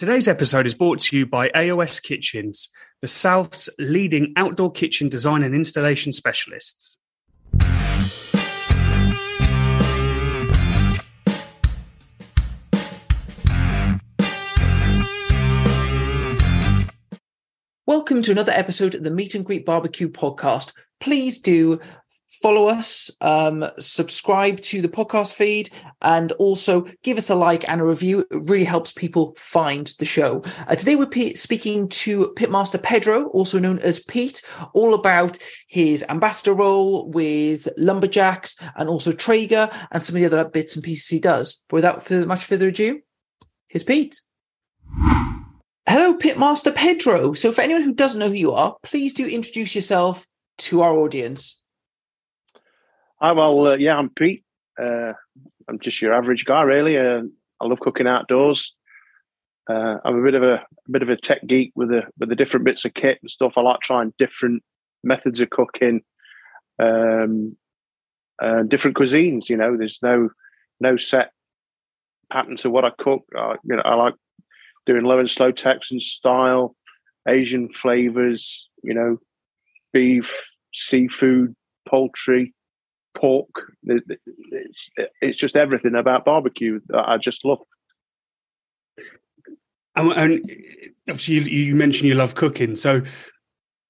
Today's episode is brought to you by AOS Kitchens, the South's leading outdoor kitchen design and installation specialists. Welcome to another episode of the Meet and Greet Barbecue podcast. Please do follow us, um, subscribe to the podcast feed, and also give us a like and a review. It really helps people find the show. Uh, today, we're P- speaking to Pitmaster Pedro, also known as Pete, all about his ambassador role with LumberjAxes and also Traeger and some of the other bits and pieces he does. But without further, much further ado, here's Pete. Hello, Pitmaster Pedro. So, for anyone who doesn't know who you are, please do introduce yourself to our audience. Hi, well, uh, yeah, I'm Pete. Uh, I'm just your average guy, really. Uh, I love cooking outdoors. Uh, I'm a bit of a, a, bit of a tech geek with the with the different bits of kit and stuff. I like trying different methods of cooking, um, different cuisines. You know, there's no no set pattern to what I cook. I, you know, I like doing low and slow Texan style, Asian flavors. You know, beef, seafood, poultry pork. It's, it's just everything about barbecue that I just love. And, and obviously, you, you, mentioned you love cooking. So,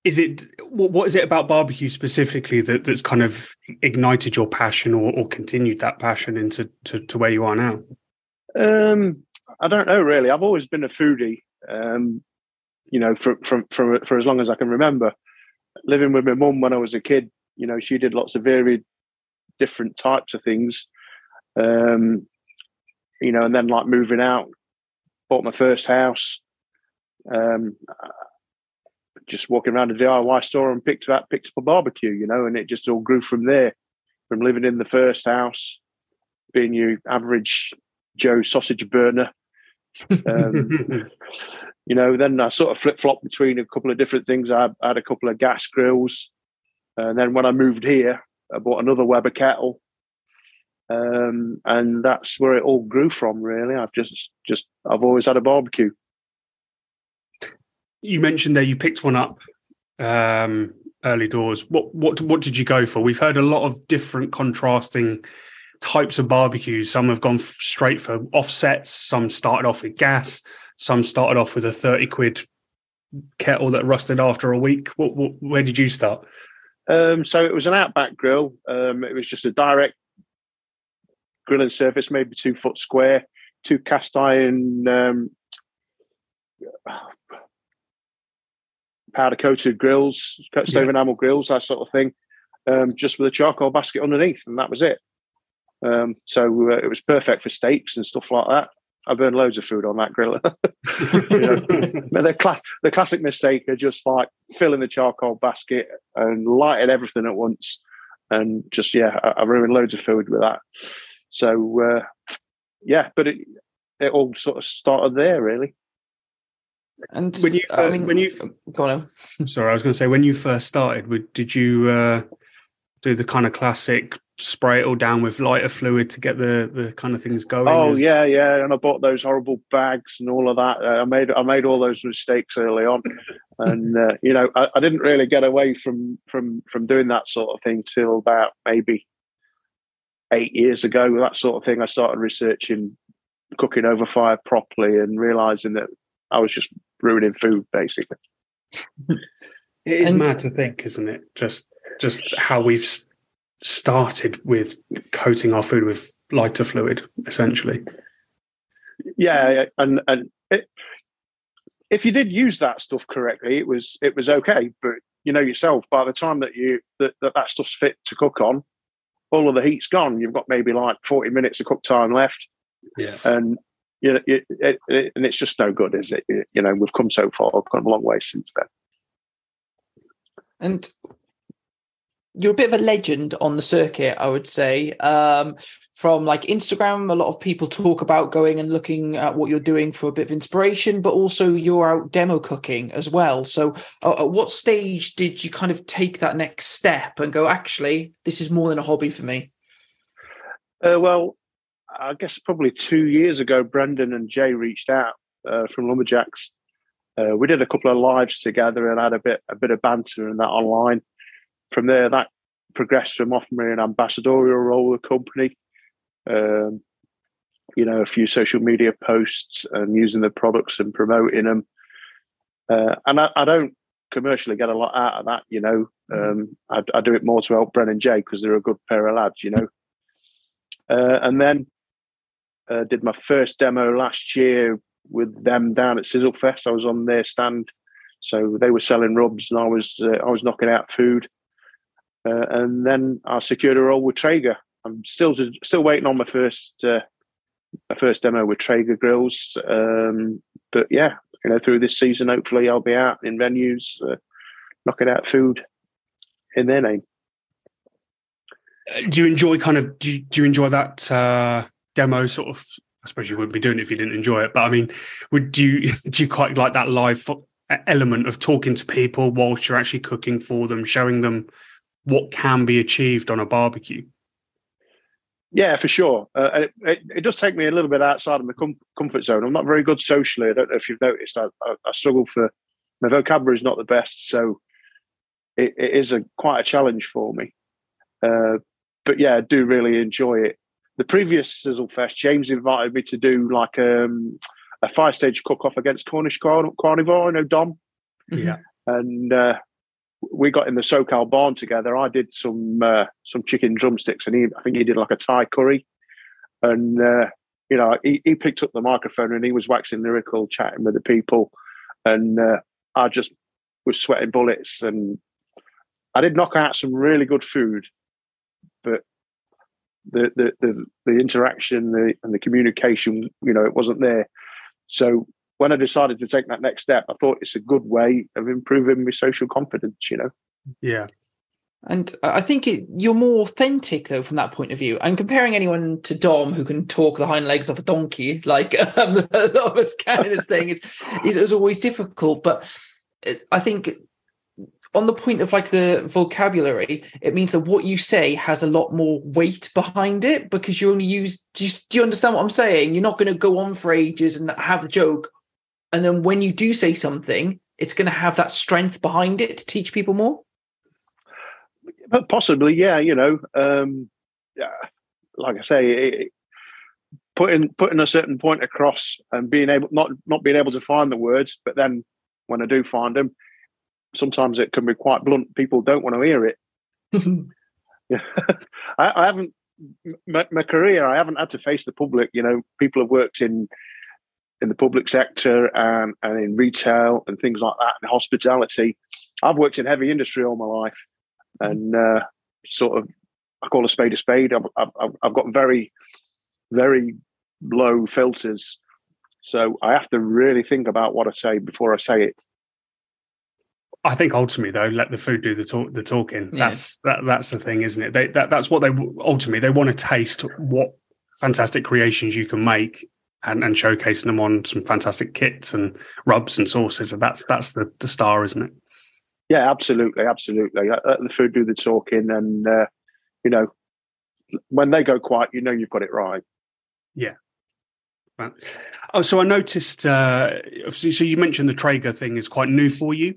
is it what, what is it about barbecue specifically that, that's kind of ignited your passion or, or continued that passion into to, to where you are now? Um, I don't know really. I've always been a foodie. Um, you know, from from from for as long as I can remember. Living with my mum when I was a kid, you know, she did lots of varied different types of things. Um, you know, and then like moving out, bought my first house. Um, just walking around a DIY store and picked up picked up a barbecue, you know, and it just all grew from there. From living in the first house, being your average Joe sausage burner, um, you know. Then I sort of flip flop between a couple of different things. I, I had a couple of gas grills, and then when I moved here, I bought another Weber kettle, um, and that's where it all grew from. Really, I've just just I've always had a barbecue. You mentioned there you picked one up um, early doors. What what what did you go for? We've heard a lot of different contrasting types of barbecues. Some have gone straight for offsets. Some started off with gas. Some started off with a thirty quid kettle that rusted after a week. What, what, where did you start? Um, so it was an outback grill. Um, it was just a direct grilling surface, maybe two foot square, two cast iron um, powder coated grills, stove yeah. enamel grills, that sort of thing, um, just with a charcoal basket underneath, and that was it. Um, so uh, it was perfect for steaks and stuff like that. I burned loads of food on that grill. know, the, cl- the classic mistake of just like filling the charcoal basket and lighting everything at once, and just yeah, I, I ruined loads of food with that. So uh, yeah, but it it all sort of started there really. And when you uh, I mean, when you go on. Sorry, I was going to say when you first started, did you uh, do the kind of classic spray it all down with lighter fluid to get the the kind of things going. Oh yeah, yeah, and I bought those horrible bags and all of that. Uh, I made I made all those mistakes early on, and uh, you know I, I, didn't really get away from from from doing that sort of thing till about maybe eight years ago. That sort of thing, I started researching cooking over fire properly and realizing that I was just ruining food basically. It is and mad to think, isn't it? Just just how we've started with coating our food with lighter fluid, essentially. Yeah, and and it, if you did use that stuff correctly, it was it was okay. But you know yourself, by the time that you that that, that stuff's fit to cook on, all of the heat's gone. You've got maybe like forty minutes of cook time left. Yeah, and you know, it, it, it, and it's just no good, is it? You know, we've come so far, we've come a long way since then. And you're a bit of a legend on the circuit, I would say. Um, from like Instagram, a lot of people talk about going and looking at what you're doing for a bit of inspiration, but also you're out demo cooking as well. So, uh, at what stage did you kind of take that next step and go, actually, this is more than a hobby for me? Uh, well, I guess probably two years ago, Brendan and Jay reached out uh, from LumberjAxes. Uh, we did a couple of lives together and had a bit a bit of banter and that online. From there, that progressed from offering an ambassadorial role with the company. Um, you know, a few social media posts and using the products and promoting them. Uh, and I, I, don't commercially get a lot out of that, you know. Mm-hmm. Um, I, I, do it more to help Bren and Jay because they're a good pair of lads, you know. Uh, and then uh, did my first demo last year with them down at Sizzle Fest. I was on their stand, so they were selling rubs, and I was uh, I was knocking out food. Uh, and then I secured a role with Traeger. I'm still still waiting on my first uh, my first demo with Traeger grills. Um, but yeah, you know, through this season, hopefully I'll be out in venues, uh, knocking out food in their name. Do you enjoy kind of? Do you, do you enjoy that uh, demo sort of? I suppose you wouldn't be doing it if you didn't enjoy it. But I mean, would do you do you quite like that live element of talking to people whilst you're actually cooking for them, showing them what can be achieved on a barbecue? Yeah, for sure. Uh, it, it, it, does take me a little bit outside of my com- comfort zone. I'm not very good socially. I don't know if you've noticed. I, I, I struggle for my vocabulary is not the best, so it, it is a quite a challenge for me. Uh, but yeah, I do really enjoy it. The previous Sizzle Fest, James invited me to do like um, a five stage cook off against Cornish Carnivore. I know Dom. Yeah. And uh, we got in the SoCal barn together. I did some uh, some chicken drumsticks, and he I think he did like a Thai curry. And uh, you know, he, he picked up the microphone and he was waxing lyrical, chatting with the people, and uh, I just was sweating bullets. And I did knock out some really good food, but the the the, the interaction the, and the communication, you know, it wasn't there. So when I decided to take that next step, I thought it's a good way of improving my social confidence, you know? Yeah. And I think it, you're more authentic though from that point of view. And comparing anyone to Dom, who can talk the hind legs off a donkey, like um, a lot of us can in this thing, is, is, is always difficult. But uh, I think on the point of like the vocabulary, it means that what you say has a lot more weight behind it because you only use. Just do you understand what I'm saying? You're not going to go on for ages and have a joke and then when you do say something it's going to have that strength behind it to teach people more? But possibly yeah you know um yeah, like i say it, putting putting a certain point across and being able not not being able to find the words but then when i do find them sometimes it can be quite blunt. People don't want to hear it. Yeah. I, I, haven't my, my, career i haven't had to face the public you know. People have worked in in the public sector and, and in retail and things like that and hospitality. I've worked in heavy industry all my life and uh, sort of I call a spade a spade. I've, I've, I've got very, very low filters. So I have to really think about what I say before I say it. I think ultimately, though, let the food do the talk, the talking. Yeah. That's that. That's the thing, isn't it? They, that, that's what they ultimately they want to taste what fantastic creations you can make and, and showcasing them on some fantastic kits and rubs and sauces. And that's that's the, the star, isn't it? Yeah, absolutely, absolutely. Let the food do the talking, and uh, you know, when they go quiet, you know you've got it right. Yeah. Oh, so I noticed. Uh, so you mentioned the Traeger thing is quite new for you.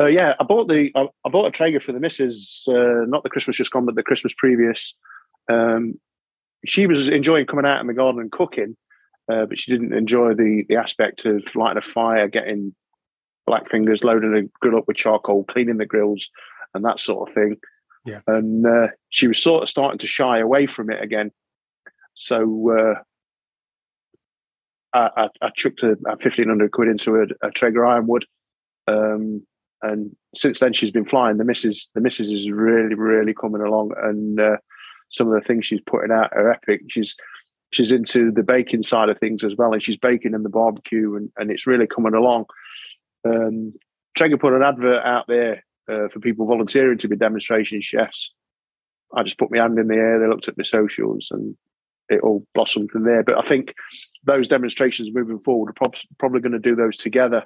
Uh, yeah, I bought the I, I, bought a Traeger for the missus, uh, not the Christmas just gone, but the Christmas previous. Um, she was enjoying coming out in the garden and cooking, uh, but she didn't enjoy the the aspect of lighting a fire, getting black fingers, loading a grill up with charcoal, cleaning the grills, and that sort of thing. Yeah, and uh, she was sort of starting to shy away from it again. So uh, I, I, I, chucked a, a fifteen hundred quid into a, a Traeger Ironwood, um, and since then she's been flying. The missus, the missus is really, really coming along, and uh, some of the things she's putting out are epic. She's she's into the baking side of things as well, and she's baking in the barbecue, and, and it's really coming along. Um, Traeger put an advert out there uh, for people volunteering to be demonstration chefs. I just put my hand in the air. They looked at my socials, and it all blossomed from there. But I think those demonstrations moving forward are prob- probably going to do those together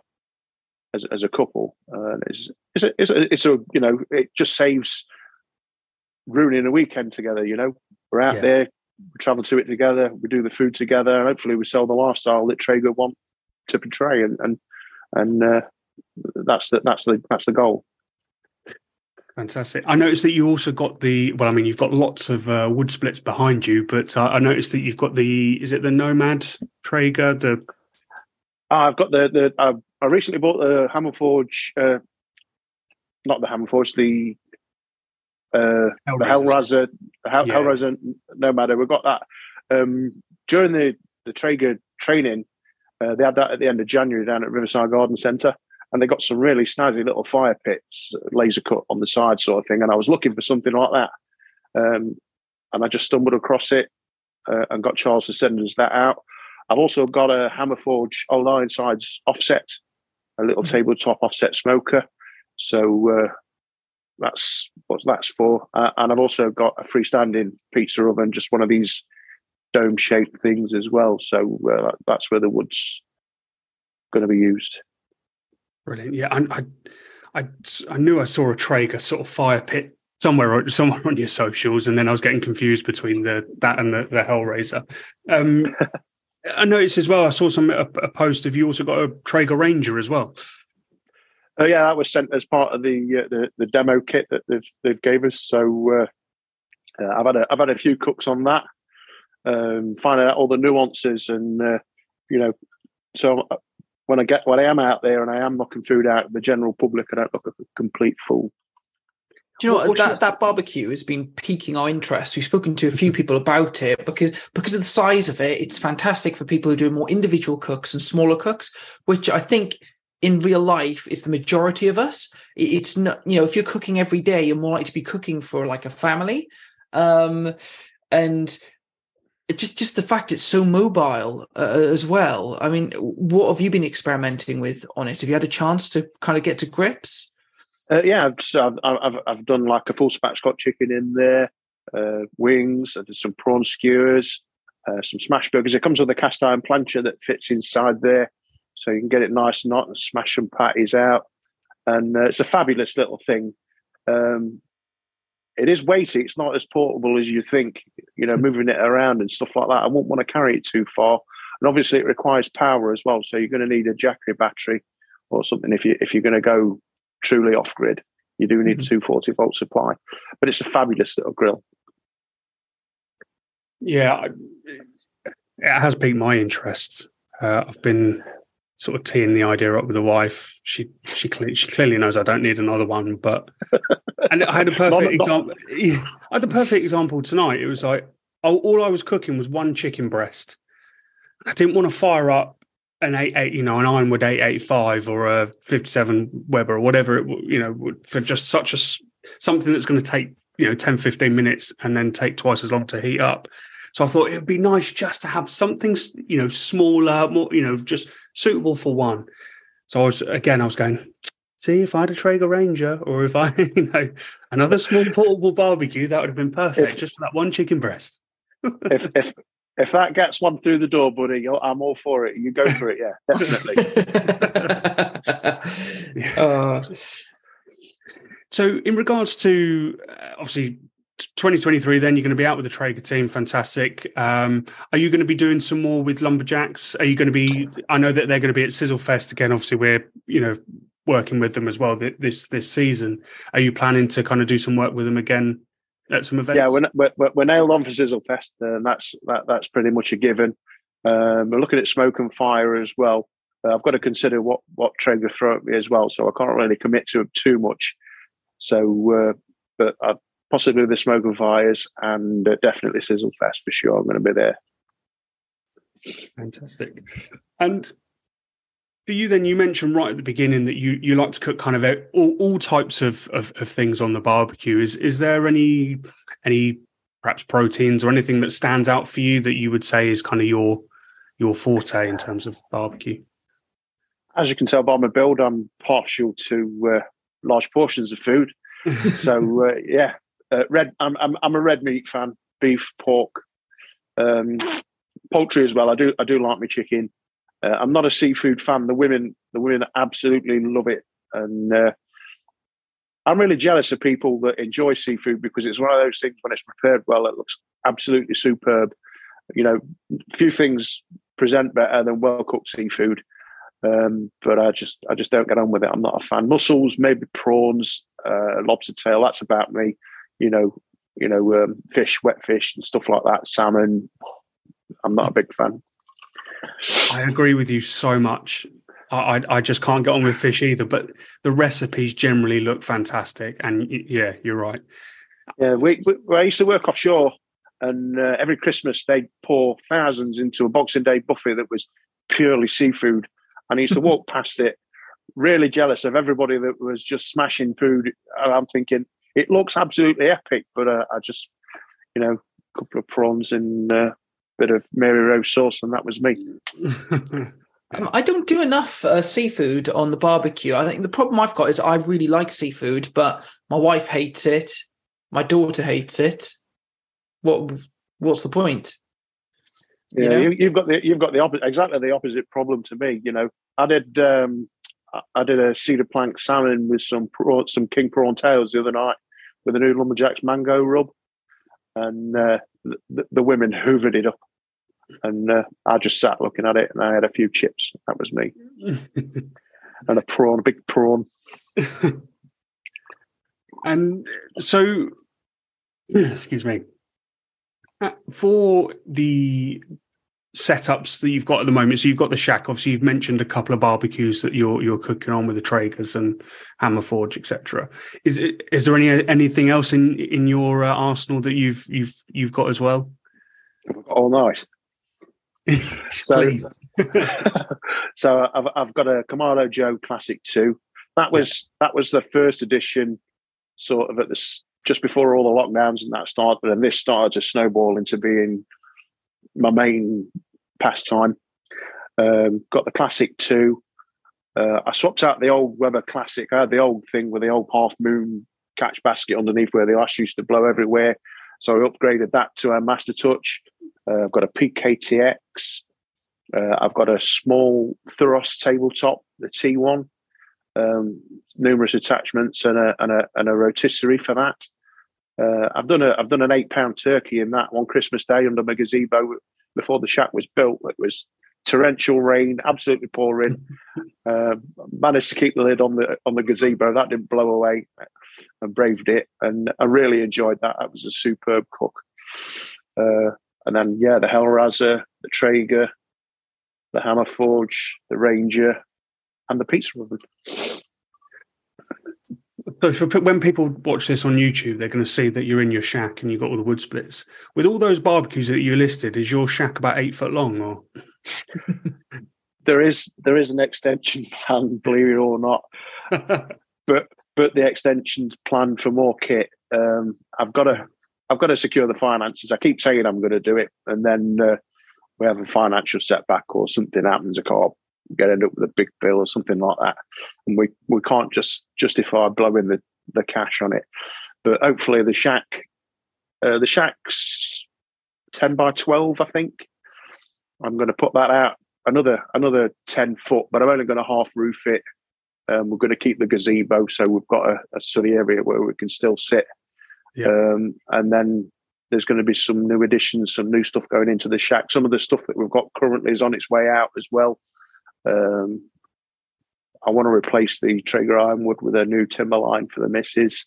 as, as a couple. Uh, it's, it's, a, it's a you know it just saves ruining a weekend together. You know, we're out yeah. there we travel to it together. We do the food together, and hopefully, we sell the lifestyle that Traeger want to portray. And and and uh, that's the that's the that's the goal. Fantastic. I noticed that you also got the well. I mean, you've got lots of uh, wood splits behind you, but uh, I noticed that you've got the is it the Nomad Traeger? The ah, I've got the the I, I recently bought the Hammerforge, uh, not the Hammerforge, the uh, Hellraiser. the Hellraiser, Hell, yeah. Hellraiser Nomad. We got that um, during the the Traeger training. Uh, they had that at the end of January down at Riverside Garden Centre and they got some really snazzy little fire pits, laser cut on the side, sort of thing. And I was looking for something like that, um, and I just stumbled across it uh, and got Charles to send us that out. I've also got a Hammerforge Old Ironsides offset, a little mm-hmm. tabletop offset smoker. So uh, that's what that's for. Uh, and I've also got a freestanding pizza oven, just one of these dome shaped things as well. So uh, that's where the wood's going to be used. Brilliant. Yeah, I, I, I, I knew I saw a Traeger sort of fire pit somewhere somewhere on your socials, and then I was getting confused between the that and the, the Hellraiser. Um, I noticed as well. I saw some a, a, post of you also got a Traeger Ranger as well. Oh yeah, that was sent as part of the uh, the, the, demo kit that they've they've gave us. So uh, uh, I've had a I've had a few cooks on that, um, finding out all the nuances and uh, you know. So when I get when I am out there and I am knocking food out to the general public, I don't look a complete fool. Do you know what, that, that barbecue has been piquing our interest. We've spoken to a few people about it because because of the size of it, it's fantastic for people who do more individual cooks and smaller cooks, which I think in real life is the majority of us. It's not, you know, if you're cooking every day, you're more likely to be cooking for like a family. Um, and just just the fact it's so mobile uh, as well. I mean, what have you been experimenting with on it? Have you had a chance to kind of get to grips? Uh, yeah, I've, I've, I've done like a full spatchcock chicken in there, uh, wings, I did some prawn skewers, uh, some smash burgers. It comes with a cast iron plancha that fits inside there, so you can get it nice and hot and smash some patties out. And uh, it's a fabulous little thing. Um, it is weighty. It's not as portable as you think. You know, moving it around and stuff like that. I wouldn't want to carry it too far. And obviously, it requires power as well. So you're going to need a Jackery battery or something if you if you're going to go truly off grid. You do need mm-hmm. a 240 volt supply, but it's a fabulous little grill. Yeah, it has piqued my interest. Uh, I've been sort of teeing the idea up with the wife. She she she clearly knows I don't need another one, but and I had a perfect example. I had a perfect example tonight. It was like all, all I was cooking was one chicken breast. I didn't want to fire up an eight eight, you know, an Ironwood eight eight five or a fifty seven Weber or whatever it, you know, for just such a something that's going to take you know 10, 15 minutes and then take twice as long to heat up. So I thought it would be nice just to have something, you know, smaller, more, you know, just suitable for one. So I was again, I was going, see if I had a Traeger Ranger or if I, you know, another small portable barbecue, that would have been perfect if, just for that one chicken breast. if if if that gets one through the door, buddy, I'm all for it. You go for it, yeah, definitely. uh, so, in regards to uh, obviously 2023 then you're going to be out with the traeger team fantastic. Um, are you going to be doing some more with LumberjAxes? Are you going to be i know that they're going to be at sizzle fest again. Obviously we're you know working with them as well this this season. Are you planning to kind of do some work with them again at some events? yeah we're, we're, we're nailed on for sizzle fest and that's that, that's pretty much a given. Um, we're looking at smoke and fire as well. Uh, i've got to consider what what traeger throw at me as well so i can't really commit to too much. So uh, but I, possibly the Smoke and Fires, and uh, definitely Sizzle Fest for sure. I'm going to be there. Fantastic. And for you, then you mentioned right at the beginning that you you like to cook kind of all, all types of, of, of things on the barbecue. Is is there any any perhaps proteins or anything that stands out for you that you would say is kind of your your forte in terms of barbecue? As you can tell by my build, I'm partial to uh, large portions of food. so uh, yeah, uh, red. I'm, I'm I'm a red meat fan. Beef, pork, um, poultry as well. I do I do like my chicken. Uh, I'm not a seafood fan. The women the women absolutely love it, and uh, I'm really jealous of people that enjoy seafood because it's one of those things when it's prepared well, it looks absolutely superb. You know, few things present better than well cooked seafood. Um, but I just I just don't get on with it. I'm not a fan. Mussels, maybe prawns, uh, lobster tail. That's about me. You know, you know, um, fish, wet fish, and stuff like that. Salmon. I'm not a big fan. I agree with you so much. I, I just can't get on with fish either, but the recipes generally look fantastic. And yeah, you're right. Yeah, we, we I used to work offshore, and uh, every Christmas they'd pour thousands into a Boxing Day buffet that was purely seafood. And I used to walk past it, really jealous of everybody that was just smashing food. And I'm thinking, it looks absolutely epic, but uh, I just, you know, a couple of prawns and a uh, bit of Marie Rose sauce, and that was me. Um, I don't do enough uh, seafood on the barbecue. I think the problem I've got is I really like seafood, but my wife hates it. My daughter hates it. What What's the point? Yeah, you know? you, have got the you've got the opposite, exactly the opposite problem to me. You know, I did um, I did a cedar plank salmon with some prawn, some king prawn tails the other night with a new LumberjAxes mango rub, and uh, the, the women hoovered it up and uh, I just sat looking at it, and I had a few chips. That was me, and a prawn, a big prawn. and so, excuse me, uh, for the setups that you've got at the moment. So you've got the shack. Obviously, you've mentioned a couple of barbecues that you're you're cooking on with the Traegers and Hammer Forge, etc. Is it, is there any anything else in in your uh, arsenal that you've you've you've got as well? All night. so, so I've, I've got a Kamado Joe Classic Two. That was yeah. that was the first edition, sort of at the just before all the lockdowns and that started, and this started to snowball into being my main pastime. Um, got the Classic Two. Uh, I swapped out the old Weber Classic. I had the old thing with the old half moon catch basket underneath where the ice used to blow everywhere. So I upgraded that to a Master Touch. Uh, I've got a PKTX. Uh, I've got a small Thuros tabletop, the T1. Um, numerous attachments and a and a and a rotisserie for that. Uh, I've done a I've done an eight pound turkey in that one Christmas day under my gazebo before the shack was built. It was torrential rain, absolutely pouring. Uh, managed to keep the lid on the on the gazebo. That didn't blow away, and braved it. And I really enjoyed that. That was a superb cook. Uh, and then yeah, the Hellraiser, the Traeger, the Hammerforge, the Ranger, and the pizza oven. So when people watch this on YouTube, they're going to see that you're in your shack and you've got all the wood splits. With all those barbecues that you listed, is your shack about eight foot long or? there is there is an extension plan, believe it or not, but but the extension's planned for more kit. Um, I've got to I've got to secure the finances. I keep saying I'm going to do it, and then uh, we have a financial setback or something happens. I can't get end up with a big bill or something like that, and we we can't just justify blowing the the cash on it. But hopefully, the shack, uh, the shack's ten by twelve, I think. I'm going to put that out another another ten foot, but I'm only going to half roof it. Um, we're going to keep the gazebo, so we've got a, a sunny area where we can still sit yeah. Um, and then there's going to be some new additions, some new stuff going into the shack. Some of the stuff that we've got currently is on its way out as well. Um, I want to replace the Traeger Ironwood with a new Timberline for the misses.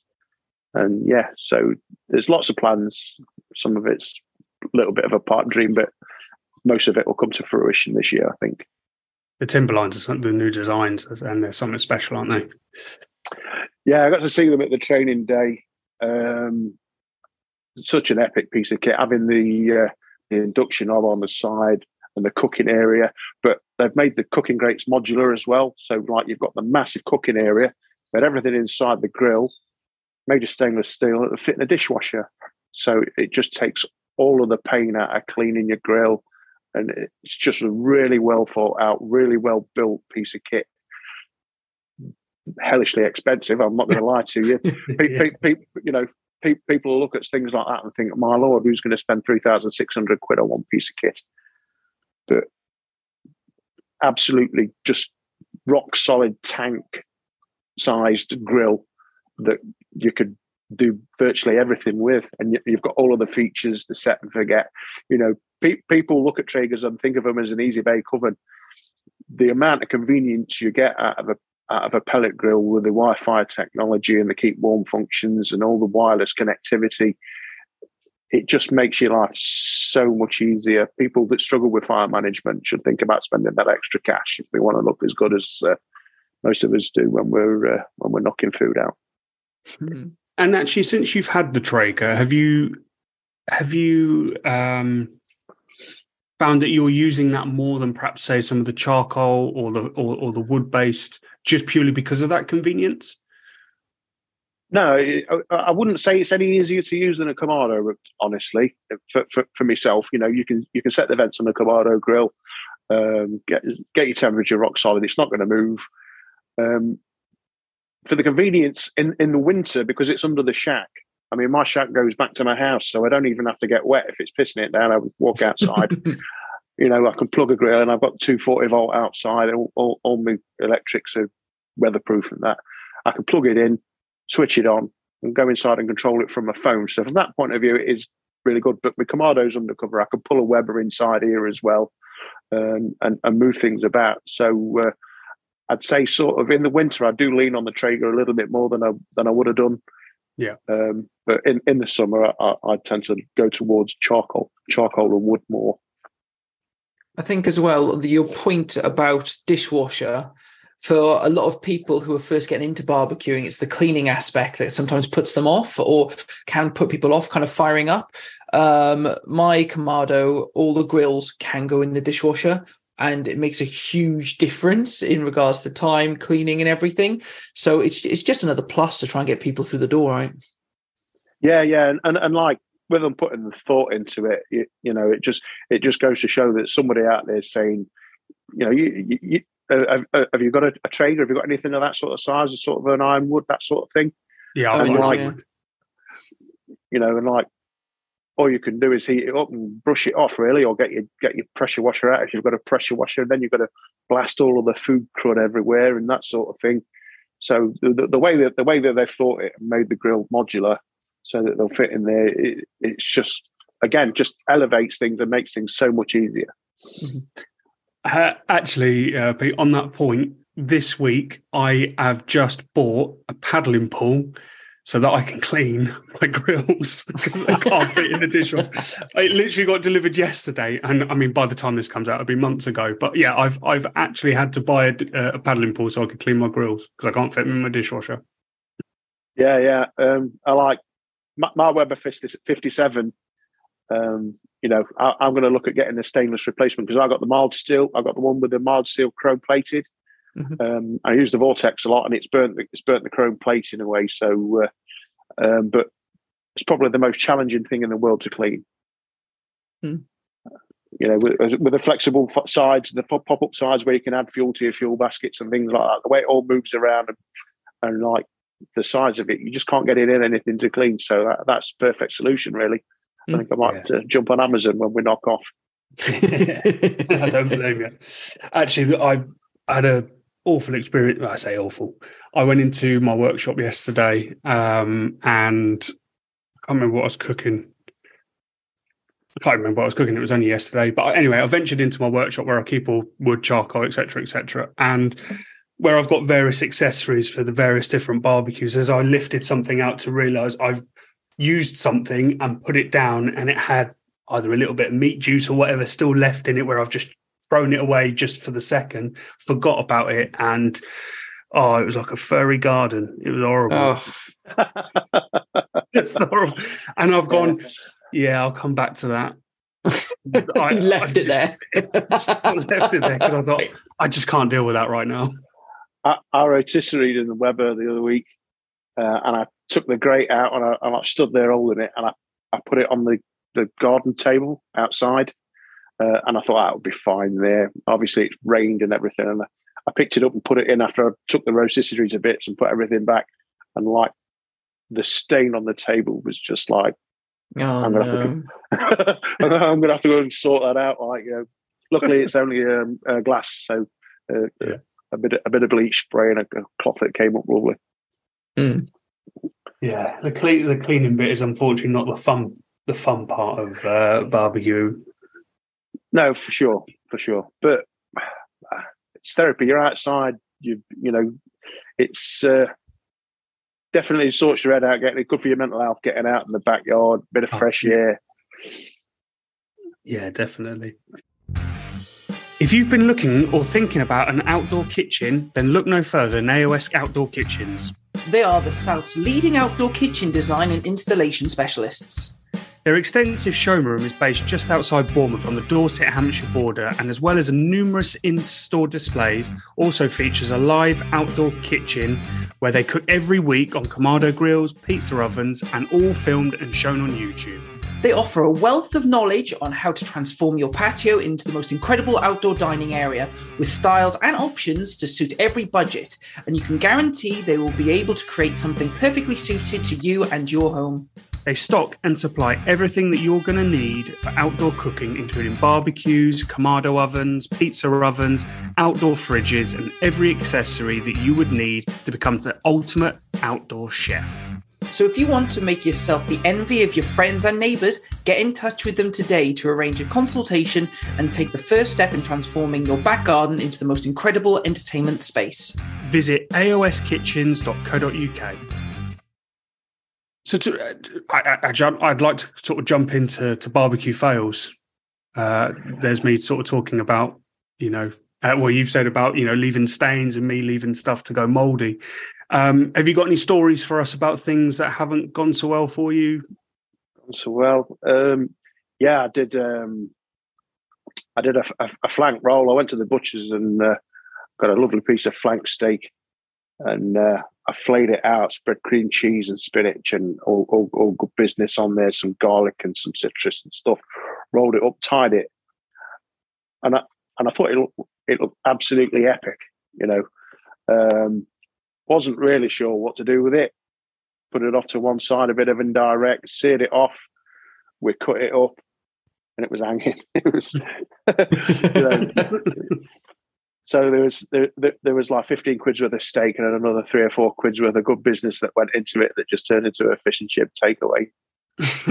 And yeah, so there's lots of plans. Some of it's a little bit of a pipe dream, but most of it will come to fruition this year, I think. The Timberlines are the new designs, and they're something special, aren't they? Yeah, I got to see them at the training day. Um, such an epic piece of kit, having the, uh, the induction hob on the side and the cooking area. But they've made the cooking grates modular as well. So, like, you've got the massive cooking area, but everything inside the grill made of stainless steel that fit in a dishwasher. So it just takes all of the pain out of cleaning your grill. And it's just a really well thought out, really well built piece of kit hellishly expensive. I'm not going to lie to you. people, people, you know, people look at things like that and think, "My lord, who's going to spend three thousand six hundred quid on one piece of kit?" But absolutely, just rock solid tank sized grill that you could do virtually everything with, and you've got all of the features, the set and forget. You know, pe- people look at Traegers and think of them as an easy bake oven. The amount of convenience you get out of a out of a pellet grill with the Wi-Fi technology and the keep warm functions and all the wireless connectivity, it just makes your life so much easier. People that struggle with fire management should think about spending that extra cash if they want to look as good as uh, most of us do when we're uh, when we're knocking food out. Hmm. And actually, since you've had the Traeger, have you have you um, found that you're using that more than perhaps say some of the charcoal or the or, or the wood based, just purely because of that convenience? No, I wouldn't say it's any easier to use than a Kamado. Honestly, for, for, for myself, you know, you can you can set the vents on a Kamado grill, um, get get your temperature rock solid. It's not going to move. Um, for the convenience in, in the winter because it's under the shack. I mean, my shack goes back to my house, so I don't even have to get wet if it's pissing it down. I walk outside. you know, I can plug a grill, and I've got 240 volt outside. All, all, all my electrics are weatherproof and that. I can plug it in, switch it on, and go inside and control it from my phone. So from that point of view, it is really good. But with Kamado's undercover, I can pull a Weber inside here as well, um, and and move things about. So uh, I'd say sort of in the winter, I do lean on the Traeger a little bit more than I than I would have done. Yeah. Um, but in, in the summer, I, I tend to go towards charcoal, charcoal and wood more. I think as well, your point about dishwasher for a lot of people who are first getting into barbecuing, it's the cleaning aspect that sometimes puts them off or can put people off kind of firing up. Um, my Kamado, all the grills can go in the dishwasher and it makes a huge difference in regards to time, cleaning, and everything. So it's it's just another plus to try and get people through the door, right? Yeah, yeah, and and, and like with them putting the thought into it, you, you, know, it just it just goes to show that somebody out there saying, you know, you, you, have, have, you got a, a Traeger? Have you got anything of that sort of size, a sort of an ironwood, that sort of thing? Yeah, I think like, yeah. you know, and like all you can do is heat it up and brush it off, really, or get your get your pressure washer out if you've got a pressure washer. And then you've got to blast all of the food crud everywhere and that sort of thing. So the, the way that the way that they've thought it and made the grill modular so that they'll fit in there, it, it's just again just elevates things and makes things so much easier. Mm-hmm. Uh, actually, uh, Pete, on that point, this week I have just bought a paddling pool so that I can clean my grills. I can't fit in the dishwasher. It literally got delivered yesterday, and I mean, by the time this comes out, it'll be months ago. But yeah, I've I've actually had to buy a, a paddling pool so I could clean my grills because I can't fit them in my dishwasher. Yeah, yeah. Um, I like my, my Weber 57. Um, you know, I, am going to look at getting a stainless replacement because I got the mild steel. I got the one with the mild steel chrome plated. Mm-hmm. Um, I use the Vortex a lot, and it's burnt the, it's burnt the chrome plate in a way. So, uh, um, but it's probably the most challenging thing in the world to clean. Mm. You know, with, with the flexible sides, the pop up sides where you can add fuel to your fuel baskets and things like that. The way it all moves around and, and like the size of it, you just can't get it in anything to clean. So that, that's perfect solution, really. I think I might yeah. uh, jump on Amazon when we knock off. I don't blame you. Actually, I had a awful experience. I say awful. I went into my workshop yesterday um, and I can't remember what I was cooking. I can't remember what I was cooking. It was only yesterday. But anyway, I ventured into my workshop where I keep all wood, charcoal, etc., etc., and where I've got various accessories for the various different barbecues. As I lifted something out to realize I've used something and put it down, and it had either a little bit of meat juice or whatever still left in it, where I've just thrown it away just for the second, forgot about it, and oh, it was like a furry garden. It was horrible. Oh. it's horrible. And I've gone, yeah, I'll come back to that. I left it there. left it there because I thought I just can't deal with that right now. I, I rotisserie in the Weber the other week, uh, and I took the grate out and I, and I stood there holding it, and I, I put it on the, the garden table outside, uh, and I thought that would be fine there. Obviously, it rained and everything. And I picked it up and put it in after I took the rotisserie to bits and put everything back. And like the stain on the table was just like, oh, I'm, gonna no. to, I'm gonna have to go and sort that out. Like, you know, luckily it's only um, uh, glass, so uh, yeah. a bit a bit of bleach spray and a, a, cloth that came up lovely. Mm. Yeah, the clean the cleaning bit is unfortunately not the fun the fun part of uh, barbecue. No, for sure, for sure. But uh, it's therapy. You're outside. You you know, it's uh, definitely sorts your head out. Getting it good for your mental health. Getting out in the backyard, bit of Oh, fresh yeah. air. Yeah, definitely. If you've been looking or thinking about an outdoor kitchen, then look no further than AOS Outdoor Kitchens. They are the South's leading outdoor kitchen design and installation specialists. Their extensive showroom is based just outside Bournemouth on the Dorset Hampshire border, and as well as numerous in store displays, also features a live outdoor kitchen where they cook every week on Kamado grills, pizza ovens, and all filmed and shown on YouTube. They offer a wealth of knowledge on how to transform your patio into the most incredible outdoor dining area with styles and options to suit every budget. And you can guarantee they will be able to create something perfectly suited to you and your home. They stock and supply everything that you're going to need for outdoor cooking, including barbecues, Kamado ovens, pizza ovens, outdoor fridges, and every accessory that you would need to become the ultimate outdoor chef. So if you want to make yourself the envy of your friends and neighbours, get in touch with them today to arrange a consultation and take the first step in transforming your back garden into the most incredible entertainment space. Visit aoskitchens.co.uk. So, to, uh, I, I, I jump- I'd like to sort of jump into to barbecue fails. Uh, there's me sort of talking about, you know, uh, well, you've said about you know leaving stains and me leaving stuff to go mouldy. Um, have you got any stories for us about things that haven't gone so well for you? Gone So well, um, yeah, I did. Um, I did a, a, a flank roll. I went to the butcher's and uh, got a lovely piece of flank steak, and uh, I flayed it out, spread cream cheese and spinach and all, all, all good business on there, some garlic and some citrus and stuff. Rolled it up, tied it, and I and I thought it looked, it looked absolutely epic. You know, um, wasn't really sure what to do with it. Put it off to one side, a bit of indirect, seared it off. We cut it up, and it was hanging. It was, know, so there was there, there there was like fifteen quid's worth of steak and another three or four quid's worth of good business that went into it that just turned into a fish and chip takeaway.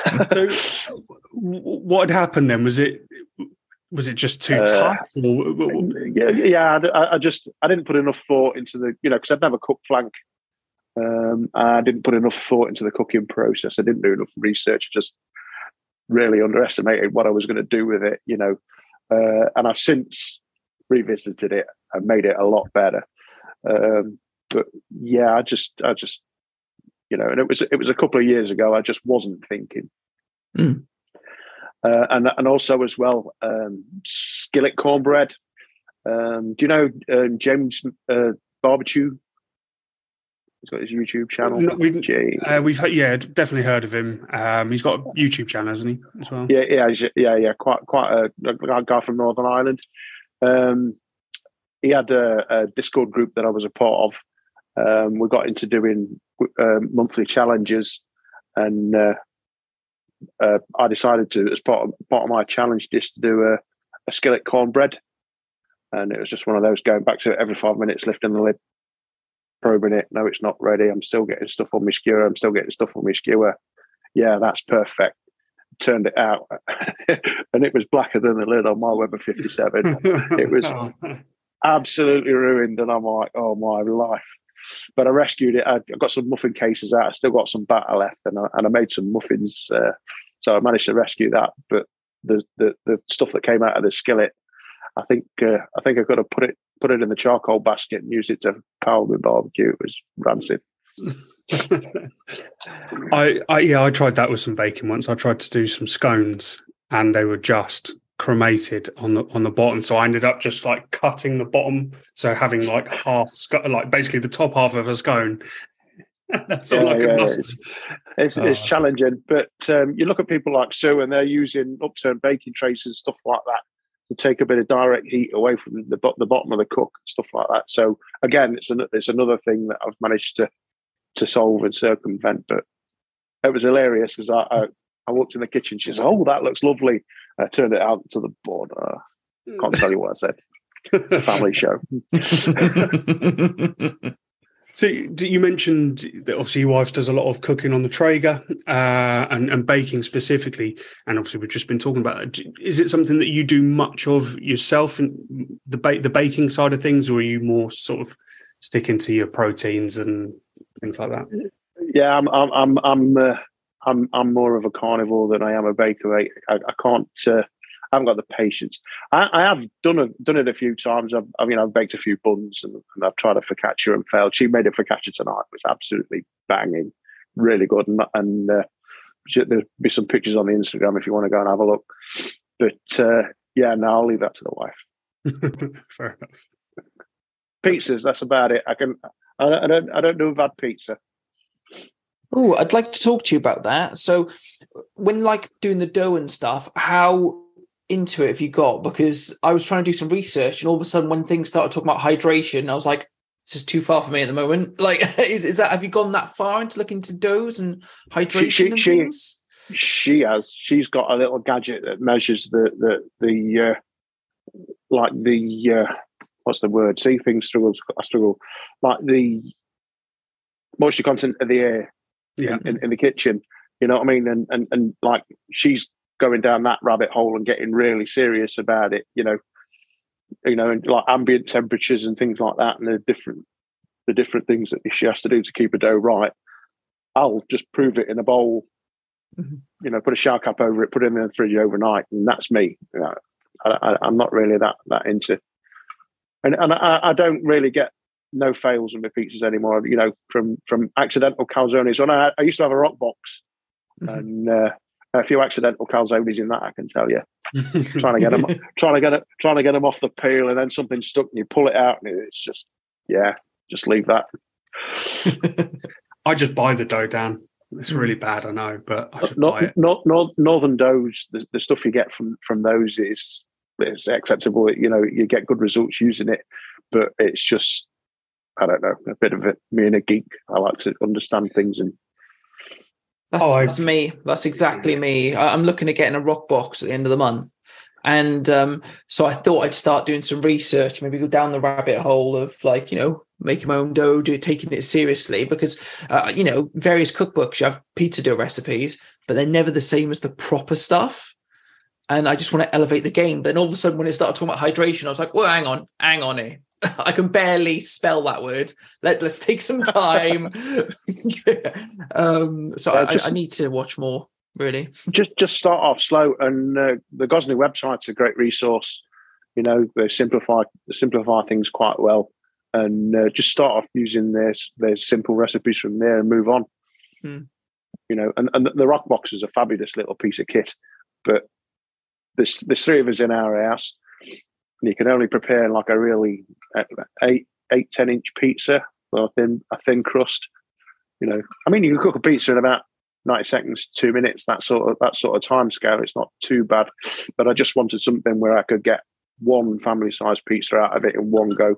Oh, so, what had happened then? Was it was it just too Uh, tough? Or, yeah, yeah. I, I just I didn't put enough thought into the you know because I'd never cooked flank. Um, I didn't put enough thought into the cooking process. I didn't do enough research. I just really underestimated what I was going to do with it. You know, uh, and I've since revisited it and made it a lot better. Um, but yeah, I just I just you know, and it was it was a couple of years ago. I just wasn't thinking. Mm. Uh, and and also as well, um, skillet cornbread. Um, do you know um, James uh, Barbecue? He's got his YouTube channel. We- uh, we've heard, yeah definitely heard of him. Um, he's got a YouTube channel, hasn't he? As well. yeah, yeah, yeah, yeah. Quite quite a, a guy from Northern Ireland. Um, he had a, a Discord group that I was a part of. Um, we got into doing um, monthly challenges, and uh, uh, I decided to, as part of, part of my challenge, just to do a, a skillet cornbread. And it was just one of those going back to it every five minutes, lifting the lid, probing it. No, it's not ready. I'm still getting stuff on my skewer. I'm still getting stuff on my skewer. Yeah, that's perfect. Turned it out, and it was blacker than the lid on my Weber 57 It was- Oh. absolutely ruined. And I'm like, oh my life. But I rescued it. I I got some muffin cases out. I still got some batter left, and I, and I made some muffins. Uh, so I managed to rescue that. But the, the the stuff that came out of the skillet, I think uh, I think I could have put it put it in the charcoal basket and used it to power my barbecue. It was rancid. I, I yeah, I tried that with some bacon once. I tried to do some scones, and they were just cremated on the on the bottom. So I ended up just like cutting the bottom, so having like half like basically the top half of a scone. That's all Yeah, I could yeah, muster. It's, it's Oh. challenging, but um, you look at people like Sue, and they're using upturned baking trays and stuff like that to take a bit of direct heat away from the the bottom of the cook, stuff like that. So again, it's an, it's another thing that I've managed to to solve and circumvent. But it was hilarious because I, I I walked in the kitchen. She says, "Oh, that looks lovely." I turned it out to the board. Uh, can't tell you what I said. It's a family show. So you mentioned that obviously your wife does a lot of cooking on the Traeger uh, and, and, baking specifically, and obviously we've just been talking about. It. Is it something that you do much of yourself in the ba- the baking side of things, or are you more sort of sticking to your proteins and things like that? Yeah, I'm I'm I'm I'm, uh, I'm, I'm more of a carnivore than I am a baker. I, I, I can't. Uh, I haven't got the patience. I, I have done a, done it a few times. I've, I mean, I've baked a few buns and, and I've tried a focaccia and failed. She made a focaccia tonight. It was absolutely banging, really good. And, and uh, there'll be some pictures on the Instagram if you want to go and have a look. But uh, yeah, no, I'll leave that to the wife. Fair enough. Pizzas, that's about it. I can. I, I don't. I don't know if I've had pizza. Oh, I'd like to talk to you about that. So, when like doing the dough and stuff, how into it have you got? Because I was trying to do some research, and all of a sudden, when things started talking about hydration, I was like, "This is too far for me at the moment." Like, is, is that have you gone that far into looking into doughs and hydration she, she, and she, things? She has. She's got a little gadget that measures the the the uh, like the uh, what's the word? See things struggles. I struggle like the moisture content of the air yeah. in, in, in the kitchen. You know what I mean? And and and like she's going down that rabbit hole and getting really serious about it, you know, you know, and like ambient temperatures and things like that, and the different the different things that she has to do to keep a dough right. I'll just prove it in a bowl, mm-hmm. you know, put a shower cap over it, put it in the fridge overnight, and that's me. You know, I, am not really that that into, and and I, I, don't really get no fails my pizzas anymore. You know, from from accidental calzones. When I, I used to have a Roccbox, mm-hmm. and uh, a few accidental calzones in that, I can tell you. trying to get them, trying to get it, trying to get them off the peel, and then something stuck, and you pull it out, and it's just, yeah, just leave that. I just buy the dough, Dan. It's really hmm. bad, I know, but I just not, buy it. Not, not, northern doughs, the, the stuff you get from from those is is acceptable. You know, you get good results using it, but it's just I don't know, a bit of it. Me and a geek, I like to understand things and that's, oh, that's me. That's exactly me. I'm looking at getting a Roccbox at the end of the month. And um, so I thought I'd start doing some research, maybe go down the rabbit hole of like, you know, making my own dough, do taking it seriously because, uh, you know, various cookbooks, you have pizza dough recipes, but they're never the same as the proper stuff. And I just want to elevate the game. Then all of a sudden, when it started talking about hydration, I was like, well, hang on, hang on here. I can barely spell that word. Let, let's take some time. um, so uh, I, just, I, need to watch more, really. Just just start off slow. And uh, the Gozney website's a great resource. You know, they simplify simplify things quite well. And uh, just start off using their, their simple recipes from there and move on. Hmm. You know, and, and the Roccbox is a fabulous little piece of kit. But there's, there's three of us in our house and you can only prepare like a really uh, eight eight ten inch pizza with a thin a thin crust. You know, I mean, you can cook a pizza in about ninety seconds, two minutes. That sort of that sort of time scale. It's not too bad, but I just wanted something where I could get one family size pizza out of it in one go,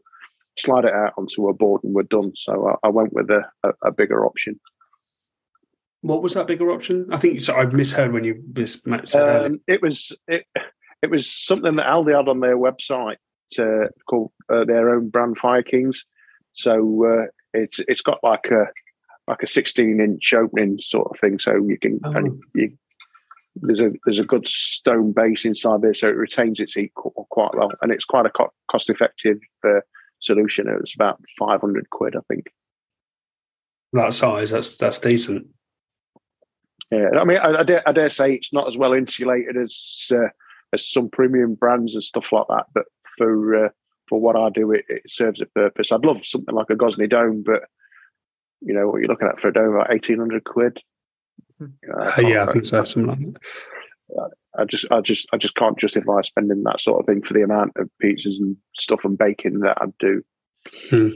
slide it out onto a board, and we're done. So I, I went with a, a, a, bigger option. What was that bigger option? I think so. I misheard when you mis- said um, it was it it was something that Aldi had on their website uh, called uh, their own brand Fire Kings. So uh, it's it's got like a like a 16 inch opening sort of thing, so you can oh. you, there's a there's a good stone base inside there, so it retains its heat quite well, and it's quite a co- cost effective uh, solution. It was about 500 quid, I think. That size, that's that's decent. Yeah, I mean, I, I, dare, I dare say it's not as well insulated as uh, as some premium brands and stuff like that. But for uh, for what I do, it, it, serves a purpose. I'd love something like a Gozney Dome, but you know what you're looking at for a dome, about eighteen hundred quid. Uh, yeah, I think so. Something like. I just, I just, I just can't justify spending that sort of thing for the amount of pizzas and stuff and baking that I do. Hmm.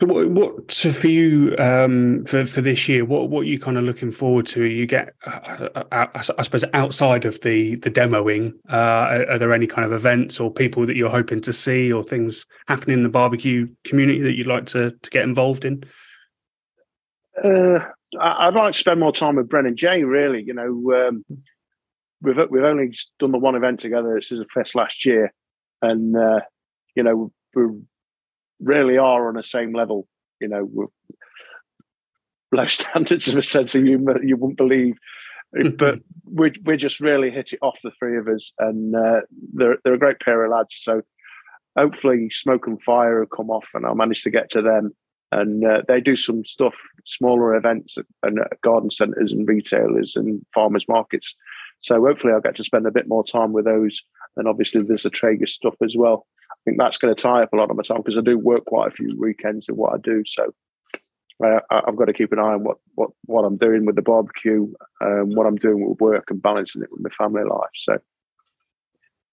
So what, what so for you um, for for this year? What what are you kind of looking forward to? You get, uh, uh, uh I suppose, outside of the the demoing, uh, are, are, there any kind of events or people that you're hoping to see, or things happening in the barbecue community that you'd like to to get involved in? Uh, I'd like to spend more time with Bren and Jay. Really, you know, um, we've we've only done the one event together. Sizzle Fest last year, and uh, you know we're really are on the same level. You know, with low standards of a sense of humour you wouldn't believe. but we we just really hit it off the three of us, and uh, they're they're a great pair of lads. So hopefully, smoke and fire will come off, and I'll manage to get to them. And uh, they do some stuff, smaller events, and garden centres and retailers and farmers markets. So hopefully, I'll get to spend a bit more time with those. And obviously, there's the Traeger stuff as well. I think that's going to tie up a lot of my time because I do work quite a few weekends in what I do. So uh, I've got to keep an eye on what what what I'm doing with the barbecue, um, what I'm doing with work, and balancing it with my family life. So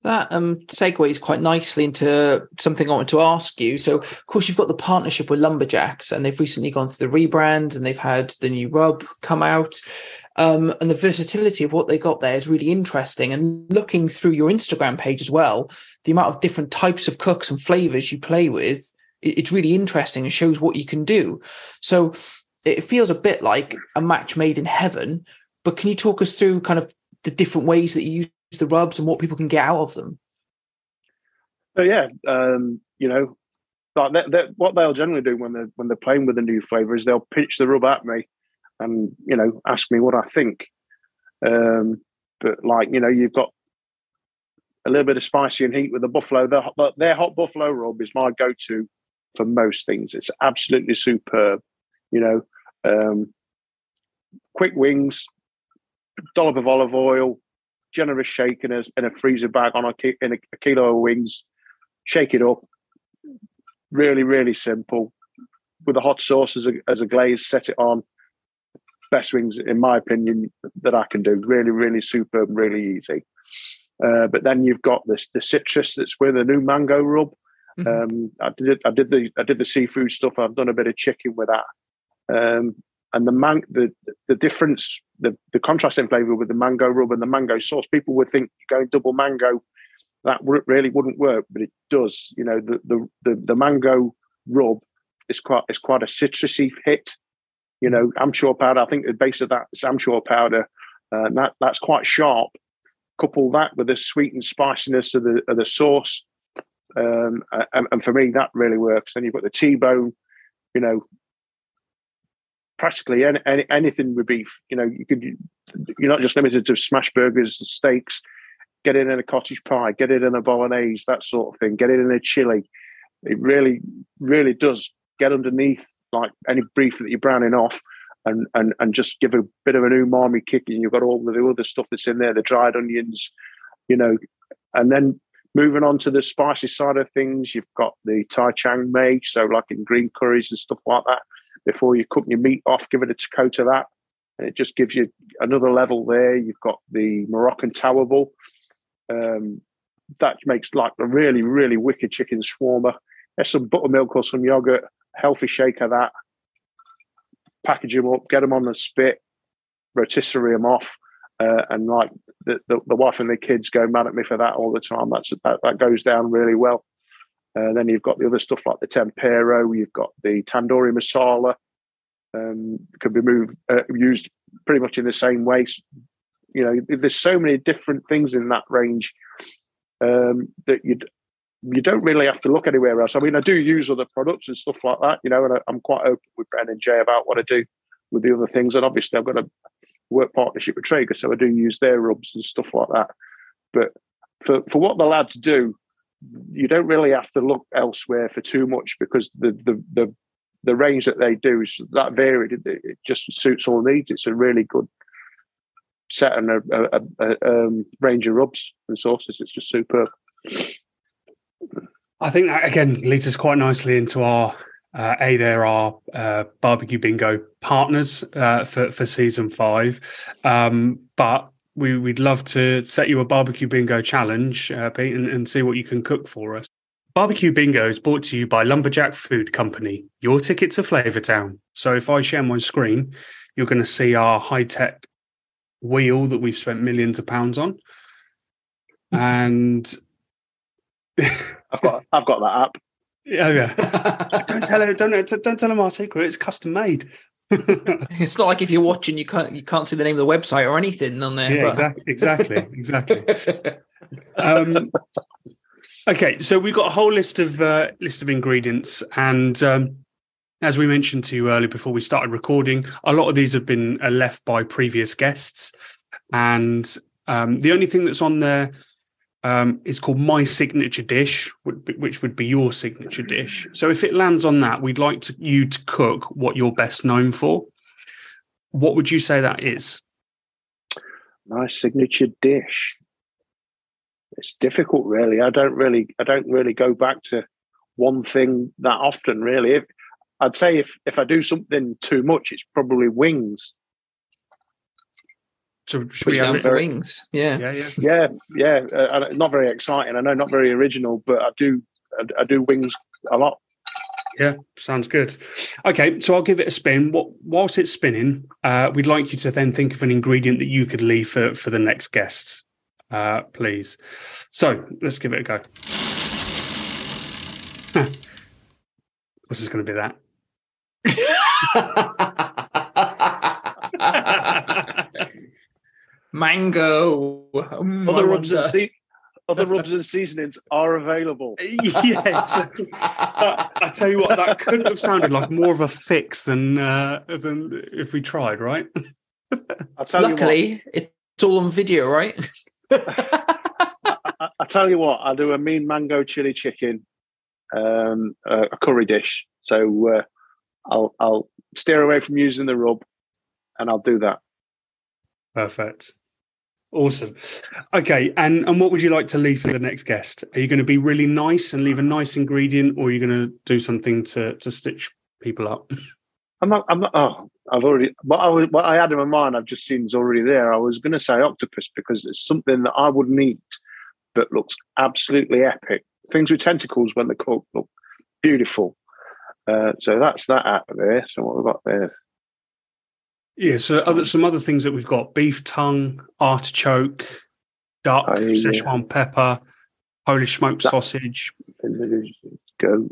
that um, segues quite nicely into something I want to ask you. So, of course, you've got the partnership with LumberjAxes, and they've recently gone through the rebrand, and they've had the new rub come out. Um, and the versatility of what they got there is really interesting. And looking through your Instagram page as well, the amount of different types of cooks and flavors you play with it's really interesting and shows what you can do. So it feels a bit like a match made in heaven. But can you talk us through kind of the different ways that you use the rubs and what people can get out of them? So yeah, um, you know, like what they'll generally do when they're when they're playing with a new flavor is they'll pitch the rub at me, and you know, ask me what I think. Um, but like you know, you've got a little bit of spicy and heat with the buffalo. Their, their hot buffalo rub is my go-to for most things. It's absolutely superb. You know, um, quick wings, dollop of olive oil, generous shake in a, in a freezer bag on a, in a, a kilo of wings. Shake it up. Really, really simple. With a hot sauce as a, as a glaze, set it on. Best wings, in my opinion, that I can do. Really, really superb, really easy. Uh, but then you've got this the citrus that's with a new mango rub. Mm-hmm. Um, I did I did the I did the seafood stuff. I've done a bit of chicken with that. Um, and the man the the difference the the contrasting flavor with the mango rub and the mango sauce. People would think going double mango that really wouldn't work, but it does. You know the the the, the mango rub is quite it's quite a citrusy hit. You know, amchur powder. I think the base of that is amchur powder. Uh, that that's quite sharp. Couple that with the sweet and spiciness of the of the sauce um, and, and, for me, that really works. Then you've got the T-bone, you know, practically any, any, anything with beef. You know, you could you're not just limited to smash burgers and steaks. Get it in a cottage pie, get it in a bolognese, that sort of thing. Get it in a chili. It really, really does get underneath like any beef that you're browning off, and and and just give a bit of an umami kick. And you've got all the other stuff that's in there, the dried onions, you know, and then Moving on to the spicy side of things, you've got the Thai Chiang Mai, so like in green curries and stuff like that. Before you cook your meat off, give it a coat of that. And it just gives you another level there. You've got the Moroccan Tawabul. Um, that makes like a really, really wicked chicken shawarma. There's some buttermilk or some yogurt, healthy shake of that. Package them up, get them on the spit, rotisserie them off, uh, and like the, the, the, wife and the kids go mad at me for that all the time. That's that, that goes down really well. Uh, then you've got the other stuff like the tempero. You've got the tandoori masala. Um, can be moved uh, used pretty much in the same way. You know, there's so many different things in that range um, that you you don't really have to look anywhere else. I mean, I do use other products and stuff like that. You know, and I, I'm quite open with Bren and Jay about what I do with the other things. And obviously, I've got a work partnership with Traeger, so I do use their rubs and stuff like that. But for for what the lads do, you don't really have to look elsewhere for too much because the the the, the range that they do is that varied. It, it just suits all needs. It's a really good set and a, a, a, a um, range of rubs and sauces. It's just superb. I think that again leads us quite nicely into our uh, a, there are uh, barbecue bingo partners uh, for for season five, um, but we would love to set you a barbecue bingo challenge, uh, Pete, and, and see what you can cook for us. Barbecue Bingo is brought to you by LumberjAxe Food Company, your ticket to Flavortown. So if I share my screen, you're going to see our high tech wheel that we've spent millions of pounds on. And I've got I've got that app. Yeah, yeah. don't tell her. Don't don't tell him our secret. It's custom made. it's not like if you're watching, you can't you can't see the name of the website or anything on there. Yeah, but... exactly, exactly, exactly. um, Okay, so we've got a whole list of uh, list of ingredients, and um, as we mentioned to you earlier before we started recording, a lot of these have been uh, left by previous guests, and um, the only thing that's on there um, is called my signature dish, which would be your signature dish. So if it lands on that, we'd like to, you to cook what you're best known for. What would you say that is? My signature dish it's difficult really i don't really i don't really go back to one thing that often really if, i'd say if if i do something too much it's probably wings so should we have very, wings yeah yeah yeah yeah, yeah uh, not very exciting i know not very original but i do I, I do wings a lot yeah, sounds good. Okay, so I'll give it a spin. What whilst it's spinning, uh, we'd like you to then think of an ingredient that you could leave for for the next guest uh, please. So let's give it a go. What's this going to be that? Mango. Mm, other rubs, and se- other rubs and seasonings are available. yeah, I tell you what, that couldn't have sounded like more of a fix than uh, than if we tried, right? Luckily, it's all on video, right? I, I, tell you what, I do a mean mango chili chicken, um, a, a curry dish. So uh, I'll I'll steer away from using the rub, and I'll do that. Perfect. Awesome. Okay, and and what would you like to leave for the next guest? Are you going to be really nice and leave a nice ingredient, or are you going to do something to to stitch people up? I'm not. I'm not. Oh, I've already. What I was, what I had in my mind, I've just seen is already there. I was going to say octopus because it's something that I wouldn't eat, but looks absolutely epic. Things with tentacles when they cook look beautiful. Uh, so that's that out there. So what we've got there. Yeah. So other some other things that we've got: beef tongue, artichoke, duck, oh, yeah. Szechuan pepper, Polish smoked that, sausage, goat,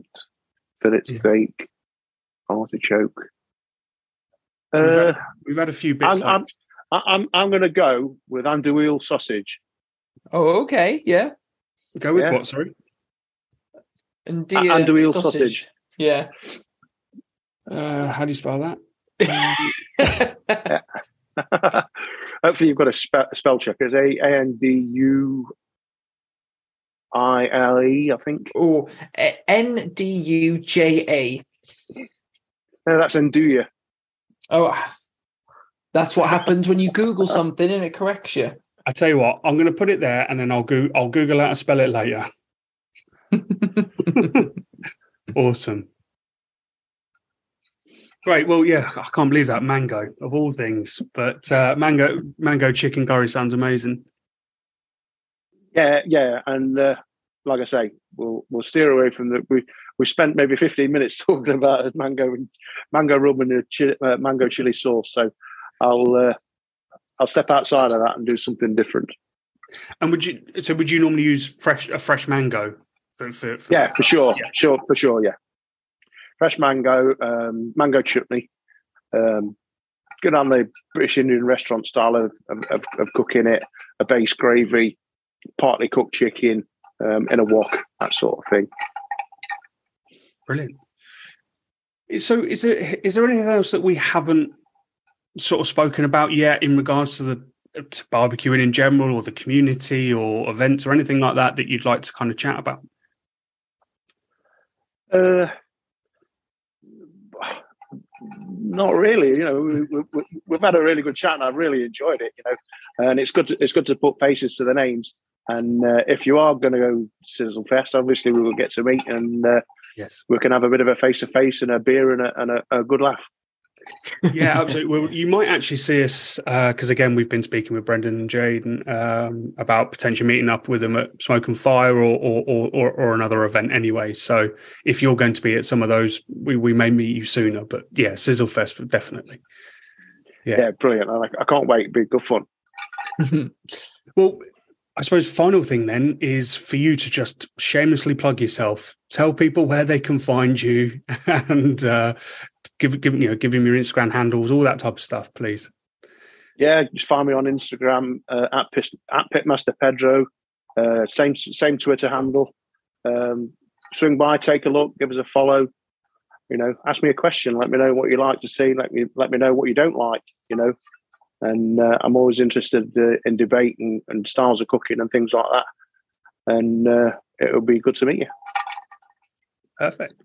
fillet yeah. steak, artichoke. So we've, had, uh, we've, had, a few bits. I'm, I'm, I'm, I'm going to go with andouille sausage. Oh, okay. Yeah. Go with yeah. what? Sorry. Andouille sausage. sausage. Yeah. Uh, how do you spell that? Hopefully, you've got a, spe- spell check. It's A N D U I L E, I think. Oh, N D U J A. No, that's Andouille. Oh, that's what happens when you Google something and it corrects you. I tell you what, I'm going to put it there, and then I'll go. I'll Google how to spell it later. awesome. Great. Well, yeah, I can't believe that mango of all things, but uh, mango mango chicken curry sounds amazing. Yeah, yeah, and uh, like I say, we'll we'll steer away from the. We we spent maybe fifteen minutes talking about mango and mango rub and chili, uh, mango chili sauce. So I'll uh, I'll step outside of that and do something different. And would you? So would you normally use fresh a fresh mango? For, for, for yeah, for sure, yeah. sure, for sure, yeah. Fresh mango, um, mango chutney. Um, good on the British Indian restaurant style of, of, of cooking it, a base gravy, partly cooked chicken, um, in a wok, that sort of thing. Brilliant. So, is there is there anything else that we haven't sort of spoken about yet in regards to the to barbecuing in general, or the community, or events, or anything like that that you'd like to kind of chat about? Uh, not really. You know, we, have we, had a really good chat, and I've really enjoyed it. You know, and it's good. To, it's good to put faces to the names. And uh, if you are going to go Sizzle Fest, obviously we will get to meet and uh, yes, we can have a bit of a face to face and a beer and a, and a, a good laugh. Yeah, absolutely. Well, you might actually see us because uh, again, we've been speaking with Brendan and Jade um, about potentially meeting up with them at Smoke and Fire or or, or or, another event anyway. So if you're going to be at some of those, we, we may meet you sooner. But yeah, Sizzle Fest definitely. Yeah, yeah brilliant. I, I can't wait. It'll be good fun. well, I suppose final thing then is for you to just shamelessly plug yourself, tell people where they can find you, and uh, give give you know give them your Instagram handles, all that type of stuff, please. Yeah, just find me on Instagram uh, at at Pitmaster Pedro, uh, same same Twitter handle. Um, swing by, take a look, give us a follow. You know, ask me a question. Let me know what you like to see. Let me let me know what you don't like. You know, and uh, I'm always interested uh, in debate and, and, styles of cooking and things like that. And uh, it would be good to meet you. Perfect.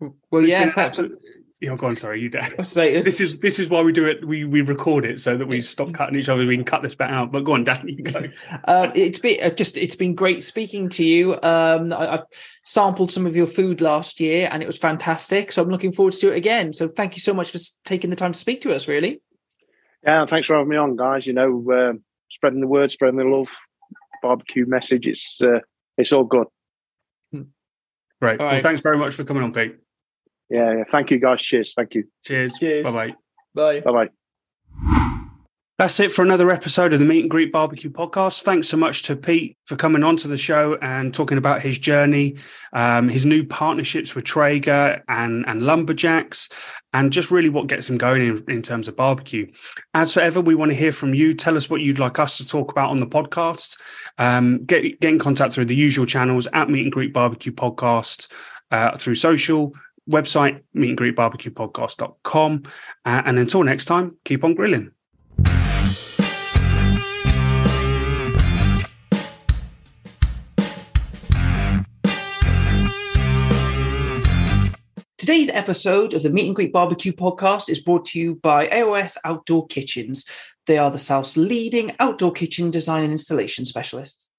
Well, it's yeah, absolutely. Yeah, go on. Sorry, you. Say this is this is why we do it. We we record it so that we stop cutting each other. We can cut this bit out. But go on, Dan. You go. Um, it's been uh, just it's been great speaking to you. Um, I, have sampled some of your food last year, and it was fantastic. So I'm looking forward to it again. So thank you so much for taking the time to speak to us. Really. Yeah, thanks for having me on, guys. You know, uh, spreading the word, spreading the love, barbecue message. It's uh, it's all good. Right. Well, thanks very much for coming on, Pete. Yeah, yeah. Thank you, guys. Cheers. Thank you. Cheers. Cheers. Bye bye. Bye. Bye bye. That's it for another episode of the Meet and Greet Barbecue podcast. Thanks so much to Pete for coming on to the show and talking about his journey, um, his new partnerships with Traeger and, and LumberjAxes, and just really what gets him going in, in terms of barbecue. As for ever, we want to hear from you. Tell us what you'd like us to talk about on the podcast. Um, get, get in contact through the usual channels at Meet and Greet Barbecue Podcast uh, through social, website, meetandgreetbarbecuepodcast.com. Uh, and until next time, keep on grilling. Today's episode of the Meet and Greet Barbecue podcast is brought to you by AOS Outdoor Kitchens. They are the South's leading outdoor kitchen design and installation specialists.